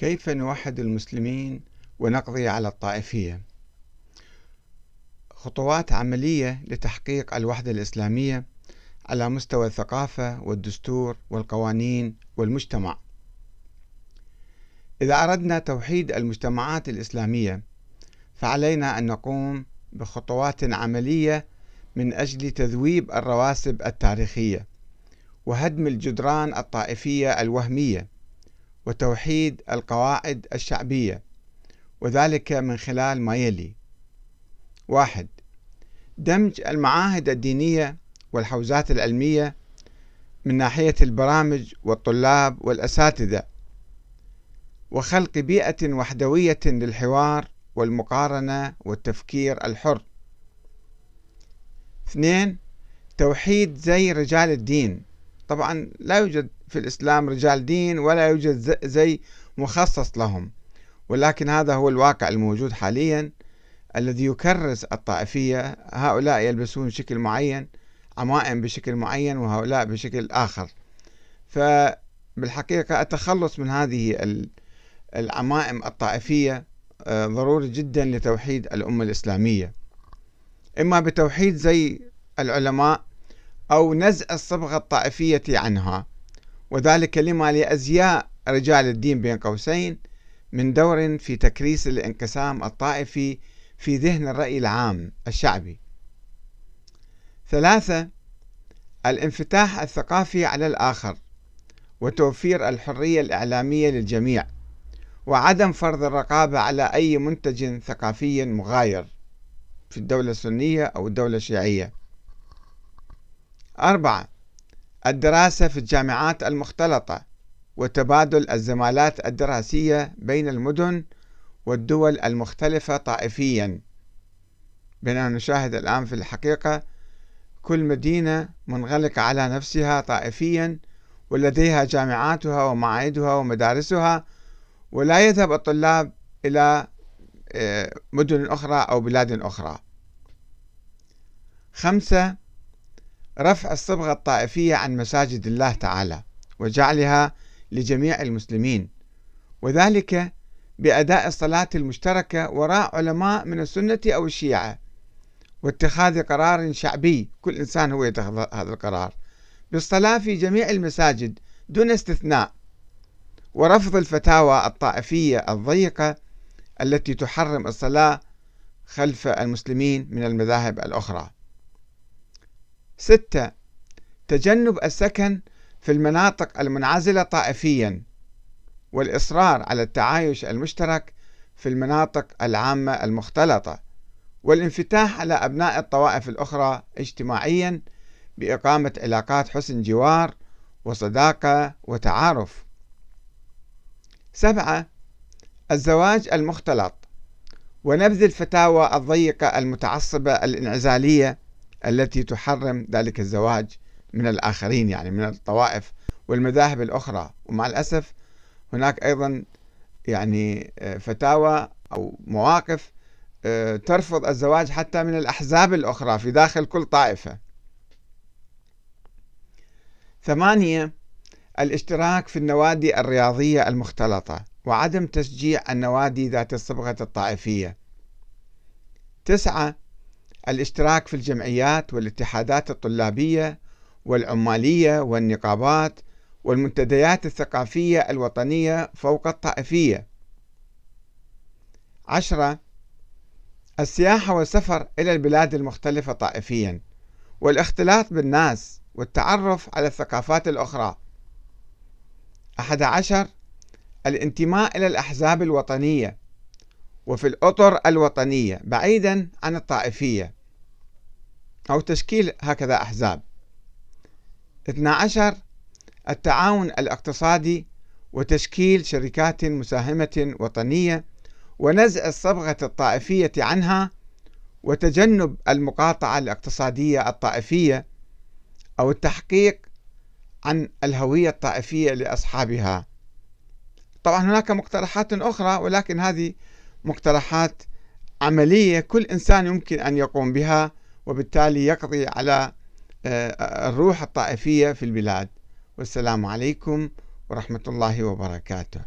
كيف نوحد المسلمين ونقضي على الطائفية؟ خطوات عملية لتحقيق الوحدة الإسلامية على مستوى الثقافة والدستور والقوانين والمجتمع. إذا أردنا توحيد المجتمعات الإسلامية فعلينا أن نقوم بخطوات عملية من أجل تذويب الرواسب التاريخية وهدم الجدران الطائفية الوهمية وتوحيد القواعد الشعبية وذلك من خلال ما يلي. واحد دمج المعاهد الدينية والحوزات العلمية من ناحية البرامج والطلاب والأساتذة وخلق بيئة وحدوية للحوار والمقارنة والتفكير الحر. اثنين توحيد زي رجال الدين. طبعا لا يوجد في الإسلام رجال دين ولا يوجد زي مخصص لهم. ولكن هذا هو الواقع الموجود حاليا الذي يكرس الطائفية. هؤلاء يلبسون شكل معين عمائم بشكل معين وهؤلاء بشكل آخر. فبالحقيقة التخلص من هذه العمائم الطائفية آه، ضروري جدا لتوحيد الأمة الإسلامية. إما بتوحيد زي العلماء أو نزع الصبغة الطائفية عنها. وذلك لما لأزياء رجال الدين بين قوسين من دور في تكريس الانقسام الطائفي في ذهن الرأي العام الشعبي. ثلاثة الانفتاح الثقافي على الآخر وتوفير الحرية الإعلامية للجميع وعدم فرض الرقابة على أي منتج ثقافي مغاير في الدولة السنية أو الدولة الشيعية. أربعة الدراسة في الجامعات المختلطة وتبادل الزمالات الدراسية بين المدن والدول المختلفة طائفيا. بينما نشاهد الآن في الحقيقة كل مدينة منغلقة على نفسها طائفيا ولديها جامعاتها ومعاهدها ومدارسها ولا يذهب الطلاب إلى آه، مدن أخرى أو بلاد أخرى. خمسة رفع الصبغة الطائفية عن مساجد الله تعالى وجعلها لجميع المسلمين وذلك بأداء الصلاة المشتركة وراء علماء من السنة أو الشيعة واتخاذ قرار شعبي كل إنسان هو يتخذ هذا القرار بالصلاة في جميع المساجد دون استثناء ورفض الفتاوى الطائفية الضيقة التي تحرم الصلاة خلف المسلمين من المذاهب الأخرى. ستة تجنب السكن في المناطق المنعزلة طائفيا والإصرار على التعايش المشترك في المناطق العامة المختلطة والانفتاح على أبناء الطوائف الأخرى اجتماعيا بإقامة علاقات حسن جوار وصداقة وتعارف. سبعة الزواج المختلط ونبذ الفتاوى الضيقة المتعصبة الإنعزالية التي تحرم ذلك الزواج من الآخرين يعني من الطوائف والمذاهب الأخرى. ومع الأسف هناك أيضا يعني آه، فتاوى أو مواقف آه، ترفض الزواج حتى من الأحزاب الأخرى في داخل كل طائفة. ثمانية الاشتراك في النوادي الرياضية المختلطة وعدم تشجيع النوادي ذات الصبغة الطائفية. تسعة الاشتراك في الجمعيات والاتحادات الطلابية والعمالية والنقابات والمنتديات الثقافية الوطنية فوق الطائفية. عشرة السياحة والسفر إلى البلاد المختلفة طائفيا والاختلاط بالناس والتعرف على الثقافات الأخرى. أحد عشر الانتماء إلى الأحزاب الوطنية وفي الأطر الوطنية بعيدا عن الطائفية. أو تشكيل هكذا أحزاب. 12 التعاون الاقتصادي وتشكيل شركات مساهمة وطنية ونزع الصبغة الطائفية عنها وتجنب المقاطعة الاقتصادية الطائفية أو التحقيق عن الهوية الطائفية لأصحابها. طبعا هناك مقترحات أخرى ولكن هذه مقترحات عملية كل إنسان يمكن أن يقوم بها. وبالتالي يقضي على آه، الروح الطائفية في البلاد. والسلام عليكم ورحمة الله وبركاته.